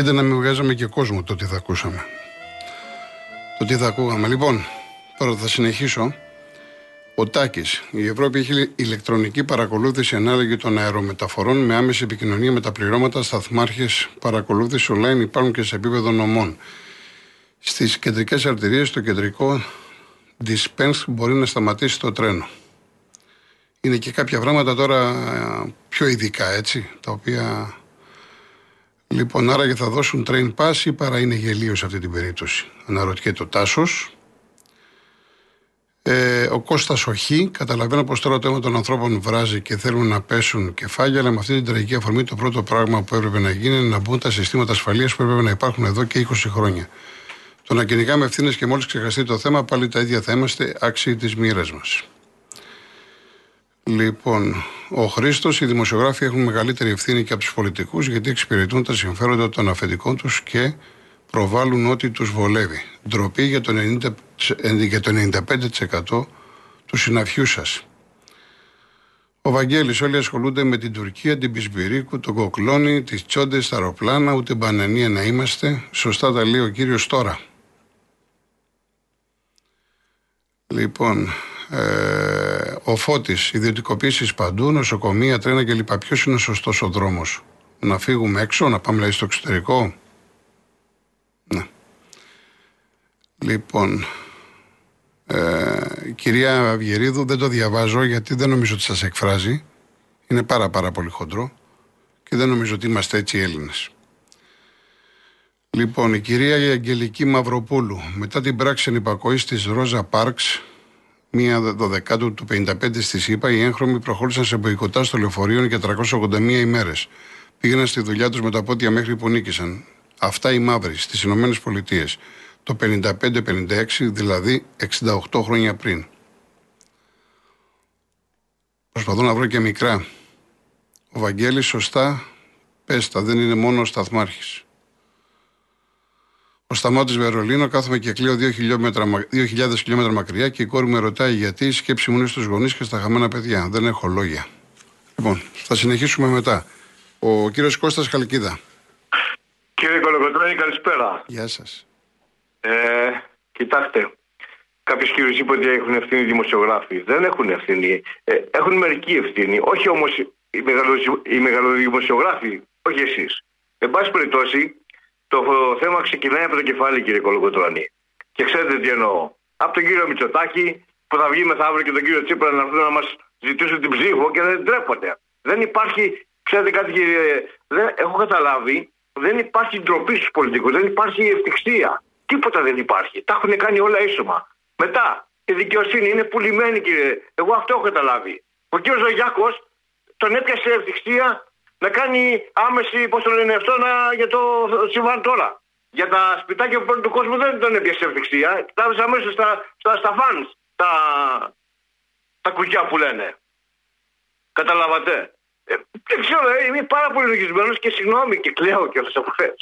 Σκεφτείτε να μην βγάζαμε και κόσμο το τι θα ακούσαμε. Το τι θα ακούγαμε. Λοιπόν, τώρα θα συνεχίσω. Ο Τάκης. Η Ευρώπη έχει ηλεκτρονική παρακολούθηση ανάλογη των αερομεταφορών με άμεση επικοινωνία με τα πληρώματα. Σταθμάρχες παρακολούθηση online υπάρχουν και σε επίπεδο νομών. Στις κεντρικές αρτηρίες, το κεντρικό dispense μπορεί να σταματήσει το τρένο. Είναι και κάποια πράγματα τώρα πιο ειδικά, έτσι, τα οποία Λοιπόν, άρα και θα δώσουν train pass ή παρά είναι γελίο σε αυτή την περίπτωση. Αναρωτιέται ο Τάσος. Ε, ο Κώστας Οχή, καταλαβαίνω πως τώρα το αίμα των ανθρώπων βράζει και θέλουν να πέσουν κεφάλια, αλλά με αυτή την τραγική αφορμή το πρώτο πράγμα που έπρεπε να γίνει είναι να μπουν τα συστήματα ασφαλείας που έπρεπε να υπάρχουν εδώ και 20 χρόνια. Το να κυνηγάμε ευθύνες και μόλις ξεχαστεί το θέμα, πάλι τα ίδια θα είμαστε άξιοι της μοίρας μας. Λοιπόν, ο Χρήστος, οι δημοσιογράφοι έχουν μεγαλύτερη ευθύνη και από τους πολιτικούς γιατί εξυπηρετούν τα συμφέροντα των αφεντικών τους και προβάλλουν ό,τι τους βολεύει. Ντροπή για το, 90, για το 95% του συναφιού σας. Ο Βαγγέλης όλοι ασχολούνται με την Τουρκία, την Πισμπυρίκου, τον Κοκλώνη, τις τσόντες, τα αεροπλάνα, ούτε μπανανία να είμαστε. Σωστά τα λέει ο κύριος τώρα. Λοιπόν, ε, ο φώτης, ιδιωτικοποίησης παντού, νοσοκομεία, τρένα κλπ. Ποιος είναι ο σωστός ο δρόμος, Να φύγουμε έξω, να πάμε δηλαδή στο εξωτερικό; Ναι. Λοιπόν, ε, κυρία Αυγερίδου, δεν το διαβάζω γιατί δεν νομίζω ότι σας εκφράζει. Είναι πάρα πάρα πολύ χοντρό και δεν νομίζω ότι είμαστε έτσι Έλληνες. Λοιπόν, η κυρία Αγγελική Μαυροπούλου, μετά την πράξη ενυπακοής της Ρόζα Πάρξ, μία δωδεκάτου του 55 στη ΣΥΠΑ, οι έγχρωμοι προχώρησαν σε μποϊκοτά στο λεωφορείο για 381 ημέρες. Πήγαιναν στη δουλειά τους με τα πόδια μέχρι που νίκησαν. Αυτά οι μαύροι στις Ηνωμένες Πολιτείες. Το 55-56, δηλαδή 68 χρόνια πριν. Προσπαθώ να βρω και μικρά. Ο Βαγγέλης σωστά πέστα, δεν είναι μόνο ο σταθμάρχης. Ο Σταμάτης Βερολίνο, κάθομαι και κλείω 2.000 χιλιόμετρα, χιλιόμετρα μακριά και η κόρη με ρωτάει γιατί η σκέψη μου είναι στους γονείς και στα χαμένα παιδιά. Δεν έχω λόγια. Λοιπόν, θα συνεχίσουμε μετά. Ο κύριος Κώστας Χαλκίδα. Κύριε Κολοκοτρόνη, καλησπέρα. Γεια σας. Ε, κοιτάξτε, κάποιο κύριο είπε ότι έχουν ευθύνη οι δημοσιογράφοι. Δεν έχουν ευθύνη. Ε, έχουν μερική ευθύνη. Όχι όμως οι, μεγαλοδημοσιογράφοι, όχι εσείς. Εν πάση περιπτώσει, το θέμα ξεκινάει από το κεφάλι, κύριε Κολοκοτρόνη. Και ξέρετε τι εννοώ. Από τον κύριο Μητσοτάκη που θα βγει μεθαύριο και τον κύριο Τσίπρα να έρθουν να μας ζητήσουν την ψήφο και δεν τρέπονται. Δεν υπάρχει, ξέρετε κάτι κύριε, δεν, έχω καταλάβει, δεν υπάρχει ντροπή στους πολιτικούς, δεν υπάρχει ευτυχία. Τίποτα δεν υπάρχει. Τα έχουν κάνει όλα ίσωμα. Μετά, η δικαιοσύνη είναι πουλημένη, κύριε. Εγώ αυτό έχω καταλάβει. Ο κύριος Ζωγιάκος τον έπιασε ευτυχία να κάνει άμεση, πώς το λένε αυτό, να, για το συμβάν τώρα. Για τα σπιτάκια του κόσμου δεν τον έπιασε ευτυχία. Κοιτάζε αμέσως στα, στα, στα φαν, τα, τα κουκιά που λένε. Καταλάβατε. Ε, δεν ξέρω, ε, είμαι πάρα πολύ λογισμένος και συγγνώμη και κλαίω και όλε αυτέ.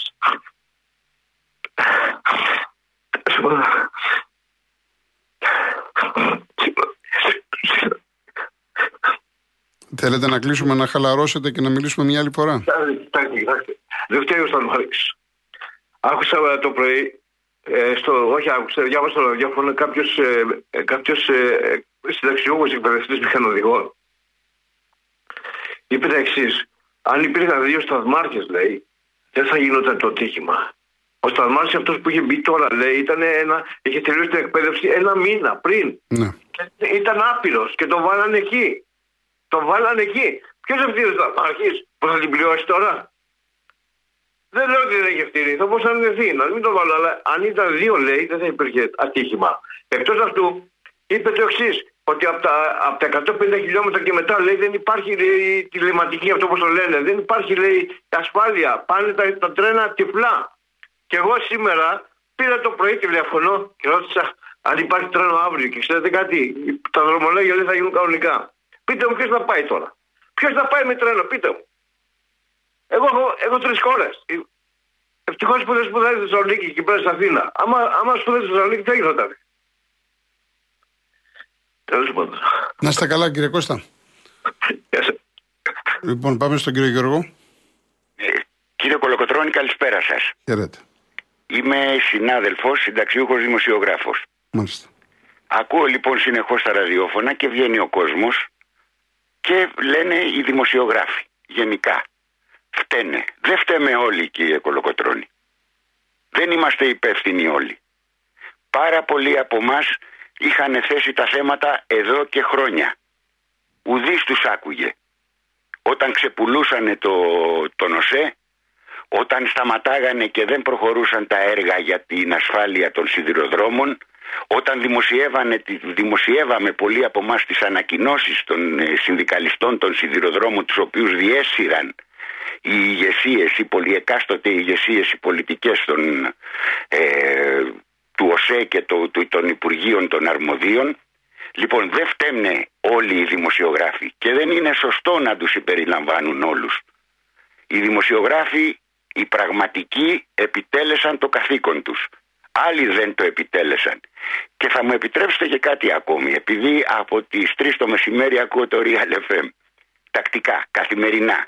Θέλετε να κλείσουμε, να χαλαρώσετε και να μιλήσουμε μια άλλη φορά; Δεν φταίει ο Σταλμάρης. Άκουσα το πρωί, ε, στο, όχι άκουσα, διάβασα στο ραδιόφωνο κάποιος, ε, κάποιος ε, συνταξιούχος εκπαιδευτής μηχανοδηγών. Είπε τα εξής. Αν υπήρχαν δύο σταθμάρχες, λέει, δεν θα γινόταν το τύχημα. Ο σταθμάρχης αυτός που είχε μπει τώρα, λέει, ήταν ένα, είχε τελειώσει την εκπαίδευση ένα μήνα πριν. Ναι. Και ήταν άπειρος και τον βάλανε εκεί. Τον βάλανε εκεί. Ποιος ευθύνη ο σταθμάρχη που θα την πληρώσει τώρα; Δεν λέω ότι δεν έχει ευθύνη. Θα πω σαν ευθύνη. Να μην το βάλω. Αλλά αν ήταν δύο, λέει, δεν θα υπήρχε ατύχημα. Εκτός αυτού, είπε το εξής ότι από τα, από τα 150 χιλιόμετρα και μετά λέει δεν υπάρχει λέει, τηλεματική, αυτό όπως το λένε, δεν υπάρχει λέει ασφάλεια, πάνε τα, τα τρένα τυφλά. Και εγώ σήμερα πήρα το πρωί τηλέφωνο και ρώτησα αν υπάρχει τρένο αύριο και ξέρετε κάτι, τα δρομολόγια λέει θα γίνουν κανονικά. Πείτε μου ποιος θα πάει τώρα; Ποιος θα πάει με τρένο, πείτε μου. Εγώ έχω, έχω τρει χώρε. Ευτυχώς που δεν σπουδάζει στη Θεσσαλονίκη και πέρα στην Αθήνα. Άμα, άμα σπουδάζει στη Θεσσαλονίκη, τι θα Τέλος πάντων. Να είστε καλά, κύριε Κώστα. λοιπόν, πάμε στον κύριο Γιώργο. Ε, Κύριε Κολοκοτρώνη, καλησπέρα σας. Χαίρετε. Είμαι συνάδελφος, συνταξιούχος δημοσιογράφος. Μάλιστα. Ακούω λοιπόν συνεχώς τα ραδιόφωνα και βγαίνει ο κόσμος και λένε οι δημοσιογράφοι γενικά. Φταίνε. Δεν φταίμε όλοι, κύριε Κολοκοτρώνη. Δεν είμαστε υπεύθυνοι όλοι. Πάρα πολλοί από εμά είχαν θέσει τα θέματα εδώ και χρόνια. Ουδής τους άκουγε. Όταν ξεπουλούσανε το, τον ΟΣΕ, όταν σταματάγανε και δεν προχωρούσαν τα έργα για την ασφάλεια των σιδηροδρόμων, όταν δημοσιεύανε, δημοσιεύαμε πολλοί από εμάς τις ανακοινώσεις των ε, συνδικαλιστών των σιδηροδρόμων τους οποίους διέσυραν οι ηγεσίες, οι πολυεκάστοτε ηγεσίες, οι πολιτικές των, ε, του ΟΣΕ και το, των Υπουργείων των Αρμοδίων Λοιπόν δεν φταίνε όλοι οι δημοσιογράφοι και δεν είναι σωστό να τους συμπεριλαμβάνουν όλους. Οι δημοσιογράφοι, οι πραγματικοί επιτέλεσαν το καθήκον τους. Άλλοι δεν το επιτέλεσαν. Και θα μου επιτρέψετε και κάτι ακόμη. Επειδή από τις 3 το μεσημέρι ακούω το Real FM. Τακτικά, καθημερινά.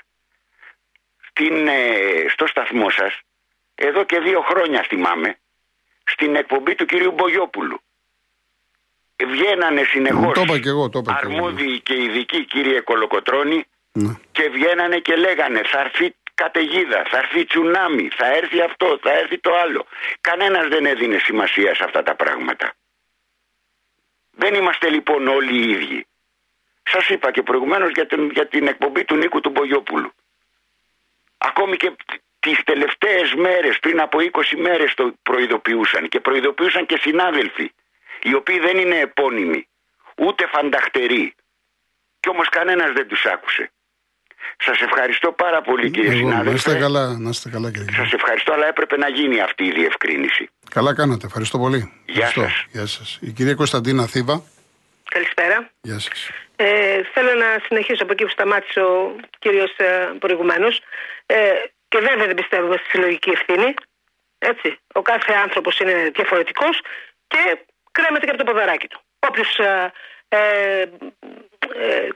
Στην, ε, στο σταθμό σας, εδώ και δύο χρόνια θυμάμαι, στην εκπομπή του κυρίου Μπογιόπουλου βγαίνανε συνεχώς αρμόδιοι και ειδικοί κύριε Κολοκοτρώνη ναι. και βγαίνανε και λέγανε θα έρθει καταιγίδα, θα έρθει τσουνάμι, θα έρθει αυτό, θα έρθει το άλλο. Κανένας δεν έδινε σημασία σε αυτά τα πράγματα. Δεν είμαστε λοιπόν όλοι οι ίδιοι. Σας είπα και προηγουμένως για την, για την εκπομπή του Νίκου του Μπογιόπουλου. Ακόμη και τις τελευταίες μέρες, πριν από 20 μέρες το προειδοποιούσαν και προειδοποιούσαν και συνάδελφοι οι οποίοι δεν είναι επώνυμοι, ούτε φανταχτεροί. Κι όμως κανένας δεν τους άκουσε. Σας ευχαριστώ πάρα πολύ κύριε συνάδελφε. Να είστε καλά, να είστε καλά κύριε. Σας ευχαριστώ, αλλά έπρεπε να γίνει αυτή η διευκρίνηση. Καλά κάνατε, ευχαριστώ πολύ. Γεια σας. Γεια σας. Η κυρία Κωνσταντίνα Θήβα. Καλησπέρα. Γεια σας. Ε, θέλω να συνεχίσω από εκεί που σταμάτησε ο κύριος ε, προηγουμένως. Ε, και βέβαια δεν πιστεύουμε στη συλλογική ευθύνη. Έτσι. Ο κάθε άνθρωπος είναι διαφορετικός και κρέμεται και από το ποδαράκι του. Όποιος ε, ε, ε,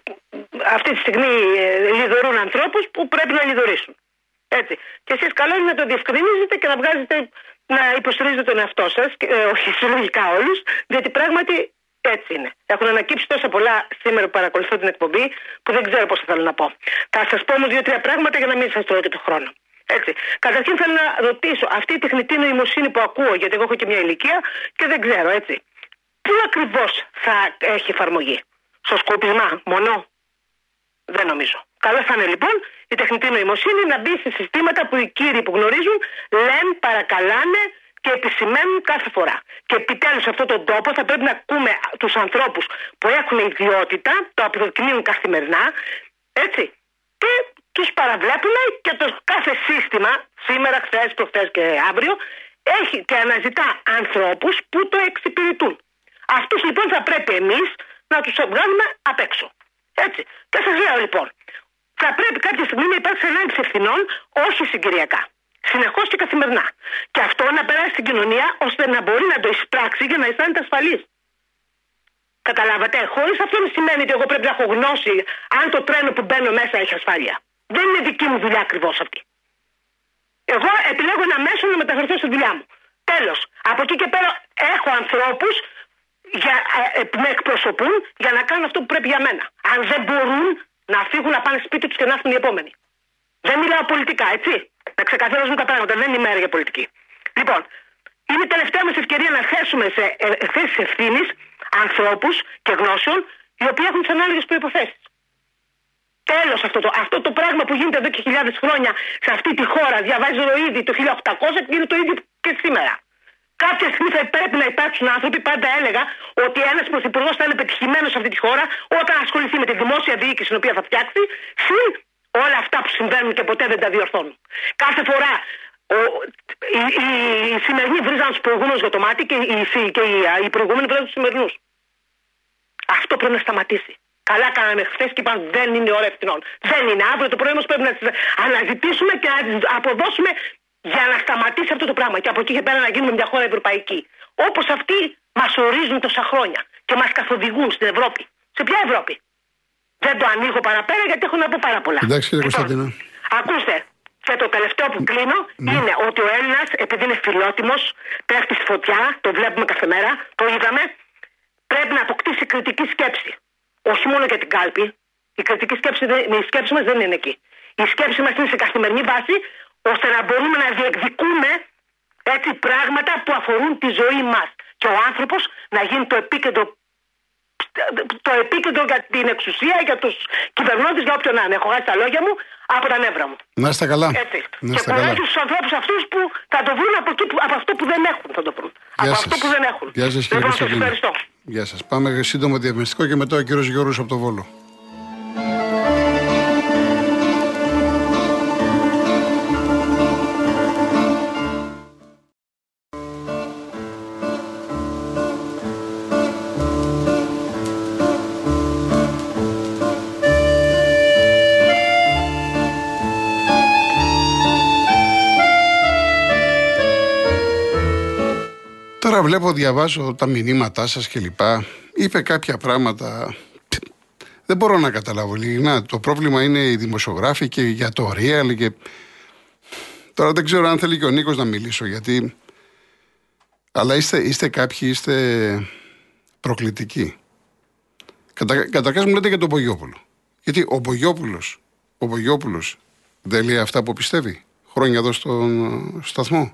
αυτή τη στιγμή ε, λιδωρούν ανθρώπους που πρέπει να λιδωρήσουν. Έτσι. Και εσείς καλό είναι να το διευκρινίζετε και να βγάζετε να υποστηρίζετε τον εαυτό σας, ε, όχι συλλογικά όλους, διότι πράγματι έτσι είναι. Έχουν ανακύψει τόσα πολλά σήμερα που παρακολουθώ την εκπομπή που δεν ξέρω πώς θα θέλω να πω. Θα σας πω όμως δύο-τρία πράγματα για να μην σας τρώω και το χρόνο. Έτσι. Καταρχήν θέλω να ρωτήσω αυτή η τεχνητή νοημοσύνη που ακούω, γιατί εγώ έχω και μια ηλικία και δεν ξέρω, έτσι. Πού ακριβώς θα έχει εφαρμογή, Στο σκοπισμά μόνο. Δεν νομίζω. Καλό θα είναι λοιπόν η τεχνητή νοημοσύνη να μπει σε συστήματα που οι κύριοι που γνωρίζουν λένε, παρακαλάνε και επισημαίνουν κάθε φορά. Και επιτέλους σε αυτόν τον τόπο θα πρέπει να ακούμε τους ανθρώπους που έχουν ιδιότητα, το αποδεικνύουν καθημερινά, έτσι. Και τους παραβλέπουμε και το κάθε σύστημα, σήμερα, χθες, προχθές και αύριο, έχει και αναζητά ανθρώπους που το εξυπηρετούν. Αυτούς λοιπόν θα πρέπει εμείς να τους βγάλουμε απ' έξω. Έτσι. Και σας λέω λοιπόν, θα πρέπει κάποια στιγμή να υπάρξει ανάγκη ευθυνών, όχι συγκυριακά. Συνεχώς και καθημερινά. Και αυτό να περάσει στην κοινωνία ώστε να μπορεί να το εισπράξει για να αισθάνεται ασφαλής. Καταλάβατε, χωρίς αυτό να σημαίνει ότι εγώ πρέπει να έχω γνώση αν το τρένο που μπαίνω μέσα έχει ασφάλεια. Δεν είναι δική μου δουλειά ακριβώς αυτή. Εγώ επιλέγω ένα μέσο να μεταφερθώ στη δουλειά μου. Τέλος. Από εκεί και πέρα έχω ανθρώπους για, ε, που με εκπροσωπούν για να κάνουν αυτό που πρέπει για μένα. Αν δεν μπορούν να φύγουν να πάνε σπίτι τους και να έρθουν οι επόμενοι. Δεν μιλάω πολιτικά, έτσι. Να ξεκαθαρίζουν τα πράγματα. Δεν είναι μέρα για πολιτική. Λοιπόν, είναι η τελευταία μας ευκαιρία να θέσουμε σε ε, θέσεις ευθύνης ανθρώπους και γνώσεων οι οποίοι έχουν τις ανάλογες προποθέσει. Τέλος αυτό το, αυτό το πράγμα που γίνεται εδώ και χιλιάδες χρόνια σε αυτή τη χώρα, διαβάζει ήδη το 1800 και είναι το ίδιο και σήμερα. Κάποια στιγμή θα πρέπει να υπάρξουν άνθρωποι, πάντα έλεγα ότι ένας πρωθυπουργός θα είναι πετυχημένος σε αυτή τη χώρα όταν ασχοληθεί με τη δημόσια διοίκηση την οποία θα φτιάξει, συν όλα αυτά που συμβαίνουν και ποτέ δεν τα διορθώνουν. Κάθε φορά ο, οι, οι, οι σημερινοί βρίζαν τους προηγούμενους για το μάτι και οι, και οι, οι προηγούμενοι βρίζαν τους σημερινούς. Αυτό πρέπει να σταματήσει. Καλά κάναμε χθες και είπαν δεν είναι ώρα ευθυνών. Δεν είναι. Αύριο το πρωί όμως πρέπει να τις αναζητήσουμε και να τις αποδώσουμε για να σταματήσει αυτό το πράγμα. Και από εκεί και πέρα να γίνουμε μια χώρα ευρωπαϊκή. Όπως αυτοί μας ορίζουν τόσα χρόνια και μας καθοδηγούν στην Ευρώπη. Σε ποια Ευρώπη; Δεν το ανοίγω παραπέρα γιατί έχω να πω πάρα πολλά. Εντάξει κύριε λοιπόν, Κωνσταντίνα. Ακούστε. Και το τελευταίο που κλείνω Ναι. είναι ότι ο Έλληνας, επειδή είναι φιλότιμος, πέφτει στη φωτιά, το βλέπουμε κάθε μέρα, το είδαμε, πρέπει να αποκτήσει κριτική σκέψη. Όχι μόνο για την κάλπη. Η κριτική σκέψη, δεν- η σκέψη μας δεν είναι εκεί. Η σκέψη μας είναι σε καθημερινή βάση, ώστε να μπορούμε να διεκδικούμε έτσι πράγματα που αφορούν τη ζωή μας. Και ο άνθρωπος να γίνει το επίκεντρο το επίκεντρο για την εξουσία, για τους κυβερνώντες, για όποιον να είναι. Έχω χάσει τα λόγια μου από τα νεύρα μου. Να είστε καλά. Έτσι. Να και είστε καλά. πολλοί τους ανθρώπους αυτούς που θα το βρουν από, εκεί που, από αυτό που δεν έχουν. Θα το βρουν. Γεια από σας. αυτό που δεν έχουν. Γεια σας, κύριε λοιπόν, σας Κωνσταντίνε. ευχαριστώ. Γεια σας. Πάμε σύντομο διαβαστικό και μετά ο κύριος Γιώργος από το Βόλο. Βλέπω, διαβάζω τα μηνύματά σας και λοιπά. Είπε κάποια πράγματα. Δεν μπορώ να καταλάβω ειλικρινά. Το πρόβλημα είναι οι δημοσιογράφοι και για το real και... Τώρα δεν ξέρω αν θέλει και ο Νίκος να μιλήσω γιατί... Αλλά είστε, είστε κάποιοι, είστε προκλητικοί. Κατα, καταρχάς μου λέτε για τον Πογιόπουλο. Γιατί ο Πογιόπουλος, ο Πογιόπουλος δεν λέει αυτά που πιστεύει; Χρόνια εδώ στον ε, σταθμό.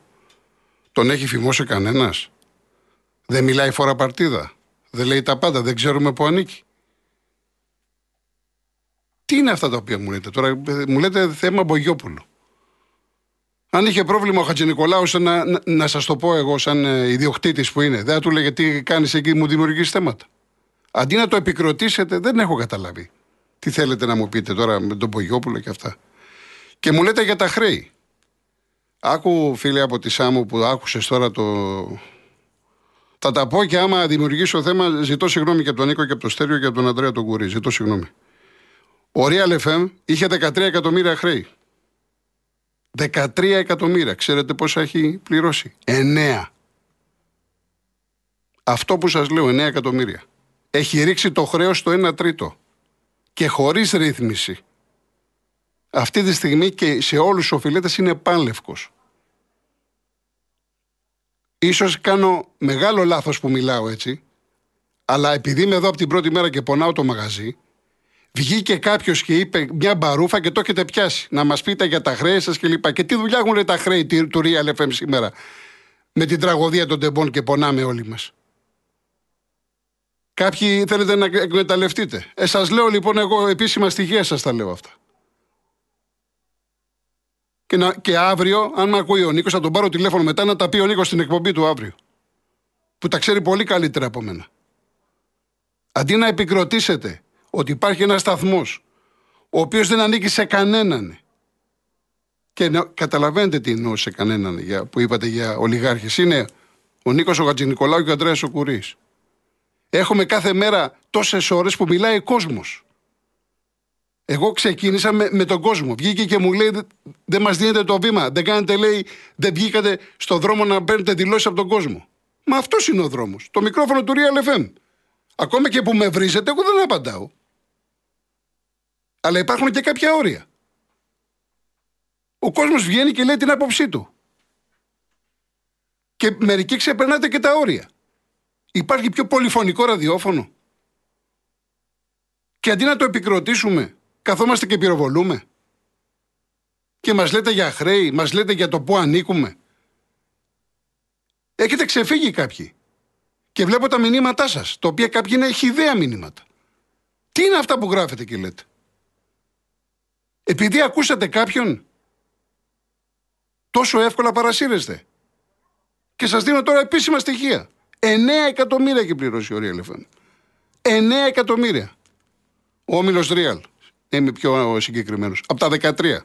Τον έχει φημώσει κανένας; Δεν μιλάει φορά παρτίδα. Δεν λέει τα πάντα. Δεν ξέρουμε που ανήκει. Τι είναι αυτά τα οποία μου λέτε τώρα, ε, μου λέτε θέμα Μπογιόπουλου. Αν είχε πρόβλημα ο Χατζη Νικολάου, να, να, να σας το πω εγώ, σαν ε, ιδιοκτήτης που είναι, δεν θα του λέγε τι κάνεις εκεί, μου δημιουργείς θέματα. Αντί να το επικροτήσετε, δεν έχω καταλάβει. Τι θέλετε να μου πείτε τώρα με τον Μπογιόπουλο και αυτά. Και μου λέτε για τα χρέη. Άκου φίλε από τη Σάμου που άκουσες τώρα το... Θα τα πω και άμα δημιουργήσω θέμα ζητώ συγγνώμη και από τον Νίκο και από τον Στέριο και από τον Αντρέα τον Κουρί. Ζητώ συγγνώμη. Ο Real FM είχε 13 εκατομμύρια χρέη. 13 εκατομμύρια. Ξέρετε πόσα έχει πληρώσει; 9. Αυτό που σας λέω, 9 εκατομμύρια. Έχει ρίξει το χρέος στο 1 τρίτο. Και χωρίς ρύθμιση. Αυτή τη στιγμή και σε όλους τους οφειλέτες είναι πάνλευκος. Ίσως κάνω μεγάλο λάθος που μιλάω έτσι, αλλά επειδή είμαι εδώ από την πρώτη μέρα και πονάω το μαγαζί, βγήκε κάποιος και είπε μια μπαρούφα και το έχετε πιάσει. Να μας πείτε για τα χρέη σας κλπ. Και τι δουλειά έχουν ρε, τα χρέη του του Real FM σήμερα; Με την τραγωδία των τεμπών και πονάμε όλοι μας. Κάποιοι θέλετε να εκμεταλλευτείτε. Ε, σας λέω λοιπόν εγώ επίσημα στοιχεία σας τα λέω αυτά. Και, να, και αύριο, αν με ακούει ο Νίκος, θα τον πάρω τηλέφωνο μετά να τα πει ο Νίκος στην εκπομπή του αύριο. Που τα ξέρει πολύ καλύτερα από μένα. Αντί να επικροτήσετε ότι υπάρχει ένας σταθμός ο οποίος δεν ανήκει σε κανέναν. Και να, καταλαβαίνετε τι εννοώ σε κανέναν για, που είπατε για ολιγάρχες. Είναι ο Νίκος ο Γατζηνικολάου και ο Αντρέα ο Κουρής. Έχουμε κάθε μέρα τόσες ώρες που μιλάει ο κόσμος. Εγώ ξεκίνησα με, με τον κόσμο. Βγήκε και μου λέει: Δεν δε μας δίνετε το βήμα. Δεν κάνετε, λέει, δεν βγήκατε στον δρόμο να παίρνετε δηλώσεις από τον κόσμο. Μα αυτός είναι ο δρόμος. Το μικρόφωνο του Real FM. Ακόμα και που με βρίζετε, εγώ δεν απαντάω. Αλλά υπάρχουν και κάποια όρια. Ο κόσμος βγαίνει και λέει την άποψή του. Και μερικοί ξεπερνάτε και τα όρια. Υπάρχει πιο πολυφωνικό ραδιόφωνο. Και αντί να το επικροτήσουμε, καθόμαστε και πυροβολούμε. Και μας λέτε για χρέη, μας λέτε για το πού ανήκουμε. Έχετε ξεφύγει κάποιοι. Και βλέπω τα μηνύματά σας, τα οποία κάποιοι είναι χιδέα μηνύματα. Τι είναι αυτά που γράφετε και λέτε; Επειδή ακούσατε κάποιον, τόσο εύκολα παρασύρεστε. Και σας δίνω τώρα επίσημα στοιχεία. 9 εκατομμύρια έχει πληρώσει ο Real FM. 9 εκατομμύρια. Ο Όμιλος Real. Είμαι πιο συγκεκριμένος. Από τα 13.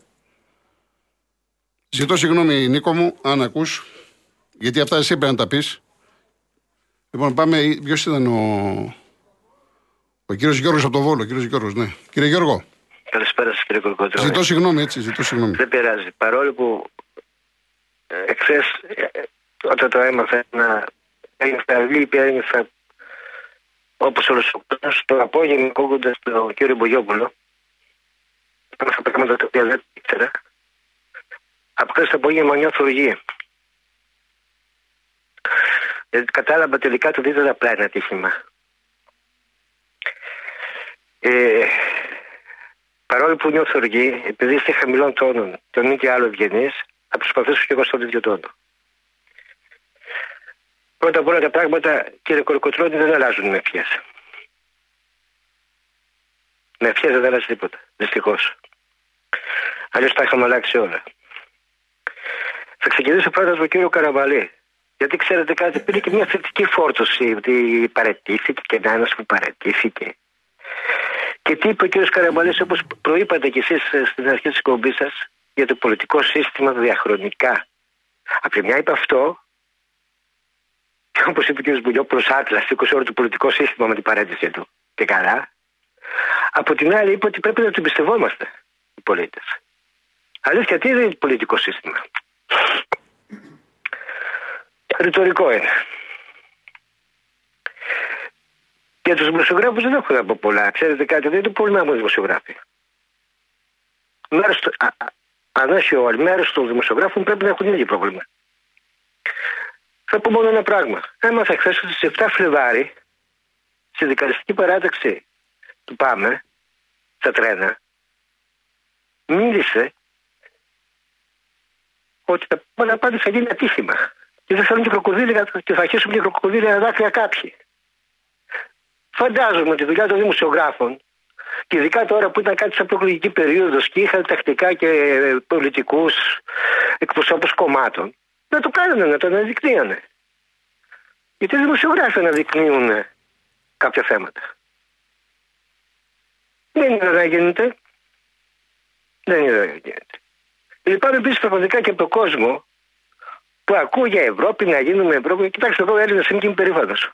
Ζητώ συγγνώμη Νίκο μου, αν ακούς, γιατί αυτά εσύ πρέπει να τα πεις. Λοιπόν, πάμε. Ποιος ήταν ο. Ο κύριος Γιώργος από το Βόλο. Κύριος Γιώργος, ναι. Κύριε Γιώργο, Καλησπέρα σας κύριε Κορκοτρό. ζητώ συγγνώμη έτσι, ζητώ συγγνώμη. Δεν πειράζει. Παρόλο που ε, εχθέ όταν το έμαθα να ένιωθα λύπη, ένιωθα όπως όλος ο κόσμος. Το απόγευμα ακούγοντα τον κύριο Μπογιόπουλο, πάνω στα πράγματα τα οποία δεν ήξερα, Χθες το απόγευμα νιώθω οργή. Γιατί κατάλαβα τελικά το δεν απλά ένα ατύχημα. Ε, παρόλο που νιώθω οργή, επειδή είστε χαμηλών τόνων, τον ίδιο άλλο ευγενή, θα προσπαθήσω και εγώ στον ίδιο τόνο. Πρώτα απ' όλα τα πράγματα, κύριε Κορκοτρόνη, δεν αλλάζουν με ευχές. Με ευχές δεν αλλάζει τίποτα. Δυστυχώς. Αλλιώς τα είχαμε αλλάξει όλα. Θα ξεκινήσω πρώτα από τον κύριο Καραβαλή. Γιατί ξέρετε κάτι, πήρε και μια θετική φόρτωση ότι παρετήθηκε και ένας που παρετήθηκε. Και τι είπε ο κύριος Καραμπαλή, όπως προείπατε κι εσείς στην αρχή της εκπομπής σας, για το πολιτικό σύστημα διαχρονικά. Από τη μια είπε αυτό, και όπως είπε ο κ. Μπουλιόπουλο, άτλας, σήκωσε όλο το πολιτικό σύστημα με την παρέτησή του. Και καλά. Από την άλλη είπε ότι πρέπει να του εμπιστευόμαστε οι πολίτες. Αλήθεια, τι είναι το πολιτικό σύστημα; Ρητορικό είναι. Για τους δημοσιογράφους δεν έχω να πω πολλά. Ξέρετε κάτι, δεν είναι το πρόβλημα μου δημοσιογράφοι. Μέρος, α, αν όχι όλοι, μέρος των δημοσιογράφων πρέπει να έχουν ίδιο πρόβλημα. Θα πω μόνο ένα πράγμα. Έμαθα χθες ότι στις 7 Φλεβάρι, στη δικαστική παράταξη του Πάμε, στα τρένα, μίλησε ότι τα πάντα πάντα θα γίνει ατύχημα. Και δεν θέλουν και κροκοδίλια και θα αρχίσουν και κροκοδίλια δάκρυα κάποιοι. Φαντάζομαι ότι η δουλειά των δημοσιογράφων και ειδικά τώρα που ήταν κάτι σαν προεκλογική περίοδος και είχαν τακτικά και πολιτικούς εκπροσώπους κομμάτων, να το κάνανε, να το αναδεικνύανε. Γιατί οι δημοσιογράφοι αναδεικνύουν κάποια θέματα. Δεν είναι να γίνεται. Δεν είναι να γίνεται. Λυπάμαι επίσης πραγματικά και από τον κόσμο που ακούει για Ευρώπη, να γίνουμε Ευρώπη. Κοιτάξτε, εγώ Έλληνας είμαι και είμαι περήφανος.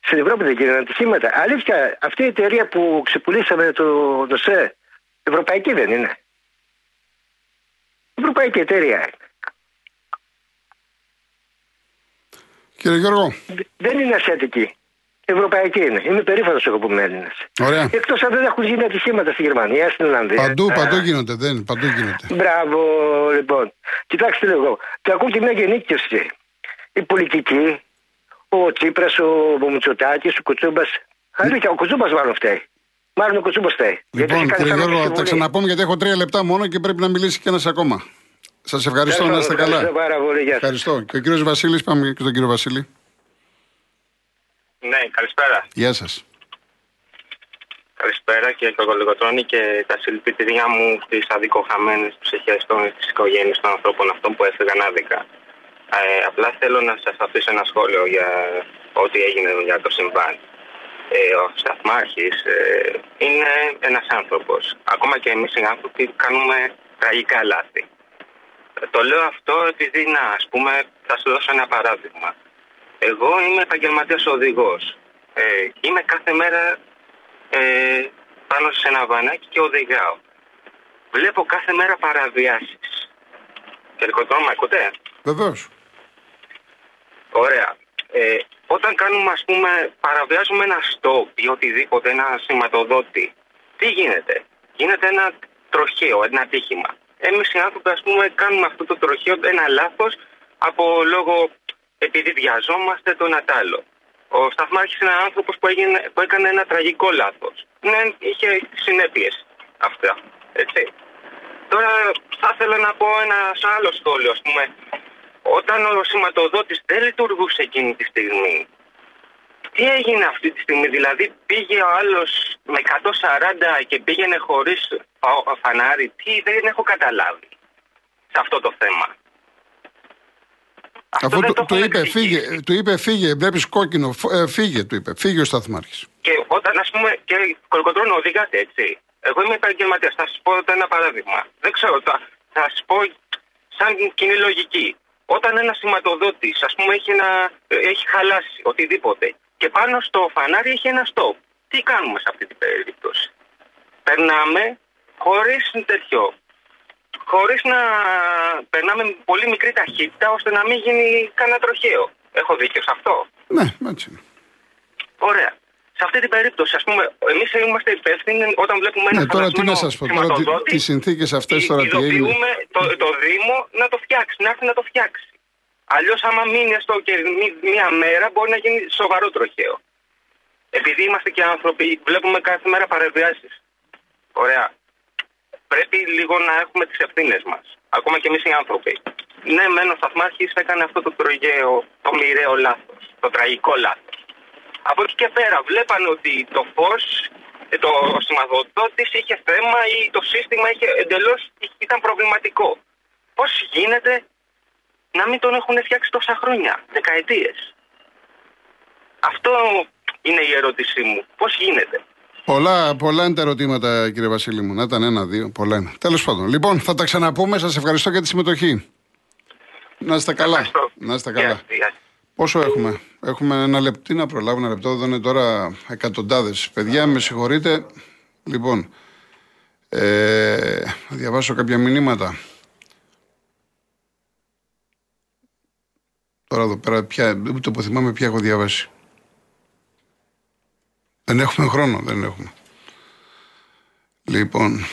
Στην Ευρώπη δεν γίνανε ατυχήματα. Αλήθεια, αυτή η εταιρεία που ξεπουλήσαμε το ΝΟΣΕ, ευρωπαϊκή δεν είναι. Ευρωπαϊκή εταιρεία είναι. Κύριε Γιώργο. Δεν είναι ασιατική. Ευρωπαϊκή είναι. Είμαι περήφανος εγώ που είμαι Έλληνας. Ωραία. Εκτός αν δεν έχουν γίνει ατυχήματα στη Γερμανία, στην Ολλανδία. Παντού, παντού γίνονται. Δεν, παντού γίνονται. Μπράβο, λοιπόν. Κοιτάξτε λίγο. Και ακούω και μια γενίκευση. Η πολιτική, ο Τσίπρας, ο Μουτσοτάκη, ο Κουτσούμπας. Αλήθεια, ο Κουτσούμπας μάλλον φταίει. Μάλλον ο Κουτσούμπας φταίει. Λοιπόν, κύριε Γιώργο, θα τα ξαναπούμε γιατί έχω τρία λεπτά μόνο και πρέπει να μιλήσει και ένας ακόμα. Σας ευχαριστώ, να είστε καλά. Ευχαριστώ πάρα πολύ. Γεια σας. Ευχαριστώ. Και ο κύριος Βασίλης, πάμε και στον κύριο Βασίλη. Ναι, καλησπέρα. Γεια σας. Καλησπέρα και το Κολοκοτρόνη και τα συλληπιτήριά μου στι αδικοχαμένες ψυχές των της οικογένειας των ανθρώπων αυτών που έφυγαν άδικα. Ε, απλά θέλω να σας αφήσω ένα σχόλιο για ό,τι έγινε για το συμβάν. Ε, ο Σταθμάρχης ε, είναι ένας άνθρωπος. Ακόμα και εμείς οι άνθρωποι κάνουμε τραγικά λάθη. Ε, το λέω αυτό επειδή, να, ας πούμε, θα σου δώσω ένα παράδειγμα. Εγώ είμαι επαγγελματίας οδηγός. Ε, είμαι κάθε μέρα ε, πάνω σε ένα βανάκι και οδηγάω. Βλέπω κάθε μέρα παραβιάσεις. Κερκοτρό, με ακούτε; Βεβαίως. Ωραία. Ε, όταν κάνουμε, ας πούμε, παραβιάζουμε ένα stop ή οτιδήποτε, ένα σηματοδότη, τι γίνεται; Γίνεται ένα τροχαίο, ένα ατύχημα. Εμείς οι άνθρωποι, ας πούμε, κάνουμε αυτό το τροχαίο, ένα λάθος, από λόγω επειδή βιαζόμαστε τον Ατάλο. Ο Σταθμάρχης είναι ένα άνθρωπος που, έγινε- που έκανε ένα τραγικό λάθος. Ναι, είχε συνέπειες αυτά. Έτσι. Τώρα θα ήθελα να πω ένα άλλο σχόλιο. Ας πούμε, όταν ο σηματοδότης δεν λειτουργούσε εκείνη τη στιγμή, τι έγινε αυτή τη στιγμή, δηλαδή πήγε ο άλλος με 140 και πήγαινε χωρίς φανάρι, τι δεν έχω καταλάβει σε αυτό το θέμα. Αυτό Αφού δεν του, το του έχουν είπε, εξηγήσει. φύγε, του είπε, φύγε, βλέπεις κόκκινο, φ- ε, φύγε, του είπε. Φύγε ο Σταθμάρχης. Και όταν, ας πούμε, και κολοκοτρώνω οδηγάτε, έτσι. Εγώ είμαι επαγγελματίας. Θα σας πω ένα παράδειγμα. Δεν ξέρω, θα, θα σας πω σαν κοινή λογική. Όταν ένας σηματοδότης, ας πούμε, έχει, ένα, έχει χαλάσει οτιδήποτε και πάνω στο φανάρι έχει ένα stop. Τι κάνουμε σε αυτή την περίπτωση; Περνάμε χωρίς τέτοιο. Χωρίς να περνάμε με πολύ μικρή ταχύτητα ώστε να μην γίνει κανένα τροχαίο. Έχω δίκιο σε αυτό; Ναι, έτσι είναι. Ωραία. σε αυτή την περίπτωση, ας πούμε, εμείς είμαστε υπεύθυνοι όταν βλέπουμε ένα Ναι, τώρα τι να χαλασμένο σας πω, τώρα τι, σηματοδότη, τις συνθήκες αυτές τώρα τι έγινε; ειδοποιούμε το, το Δήμο να το φτιάξει, να έρθει να το φτιάξει. Αλλιώς, άμα μείνει στο και μη- μία μέρα, μπορεί να γίνει σοβαρό τροχαίο. Επειδή είμαστε και άνθρωποι, βλέπουμε κάθε μέρα παρεμβάσει. Ωραία. Πρέπει λίγο να έχουμε τις ευθύνες μας. Ακόμα και εμείς οι άνθρωποι. Ναι, μεν ο Σταθμάρχης έκανε αυτό το τρογαίο, το μοιραίο λάθος. Το τραγικό λάθος. Από εκεί και πέρα βλέπανε ότι το φως, το σηματοδότης είχε θέμα ή το σύστημα είχε εντελώς ήταν προβληματικό. Πώς γίνεται να μην τον έχουν φτιάξει τόσα χρόνια, δεκαετίες; Αυτό είναι η ερώτησή μου. Πώς γίνεται; Πολλά, πολλά είναι τα ερωτήματα, κύριε Βασίλη μου. Να ήταν ένα-δύο. Πολλά είναι. Τέλος πάντων. Λοιπόν, θα τα ξαναπούμε. Σας ευχαριστώ για τη συμμετοχή. Να είστε καλά. Ευχαριστώ. Να είστε Γεια καλά. σας, γεια σας. Πόσο έχουμε, Έχουμε ένα λεπτό. Τι να προλάβω ένα λεπτό. Εδώ είναι τώρα εκατοντάδες. Παιδιά, με συγχωρείτε. Λοιπόν, ε, θα διαβάσω κάποια μηνύματα. Τώρα εδώ πέρα, πια, ούτε που θυμάμαι ποια έχω διαβάσει. Δεν έχουμε χρόνο, δεν έχουμε. Λοιπόν,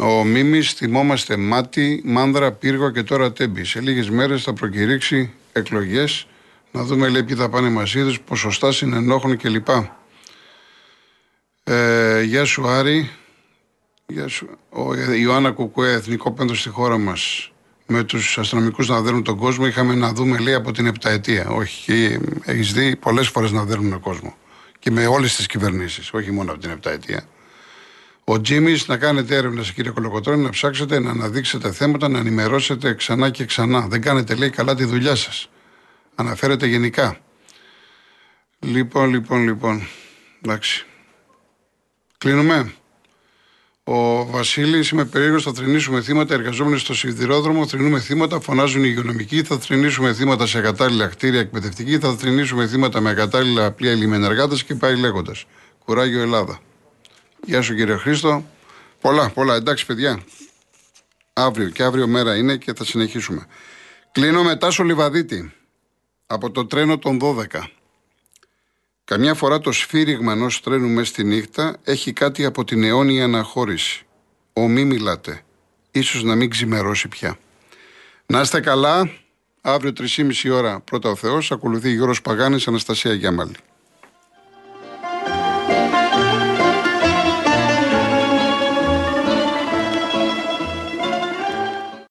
ο Μίμης θυμόμαστε μάτι, μάνδρα, πύργο και τώρα τέμπη. Σε λίγες μέρες θα προκηρύξει εκλογές. Να δούμε λέει ποιοι θα πάνε μαζί τους, ποσοστά συνενόχων κλπ. Ε, γεια σου Άρη. Γεια σου. Ο Ιωάννα Κουκουέ, εθνικό πέντρο στη χώρα μας. Με τους αστυνομικούς να δέρνουν τον κόσμο. Είχαμε να δούμε λέει από την επταετία. Όχι, έχεις δει πολλές φορές να δέρνουν τον κόσμο. Και με όλες τις κυβερνήσεις, όχι μόνο από την επταετία. Ο Τζίμι να κάνετε έρευνα, κύριε Κολοκοτρόνη, να ψάξετε, να αναδείξετε θέματα, να ενημερώσετε ξανά και ξανά. Δεν κάνετε, λέει, καλά τη δουλειά σας. Αναφέρετε γενικά. Λοιπόν, λοιπόν, λοιπόν. Εντάξει. Κλείνουμε. Ο Βασίλης, είμαι περίεργος, θα θρυνήσουμε θύματα. Εργαζόμενοι στο σιδηρόδρομο, θρυνούμε θύματα. Φωνάζουν οι υγειονομικοί, θα θρυνήσουμε θύματα σε κατάλληλα κτίρια εκπαιδευτική, θα θρυνήσουμε θύματα με κατάλληλα πλοία λιμενεργάτες και πάει λέγοντας. Κουράγιο Ελλάδα. Γεια σου κύριε Χρήστο. Πολλά, πολλά. Εντάξει παιδιά. Αύριο και αύριο μέρα είναι και θα συνεχίσουμε. Κλείνω μετά στο Λιβαδίτη από το τρένο των 12. Καμιά φορά το σφύριγμα ενός τρένου μέσα στη νύχτα έχει κάτι από την αιώνια αναχώρηση. Ο μη μιλάτε. Ίσως να μην ξημερώσει πια. Να είστε καλά. Αύριο 3,5 ώρα πρώτα ο Θεός. Ακολουθεί Γιώργος Παγάνης, Αναστασία Γιάμαλη.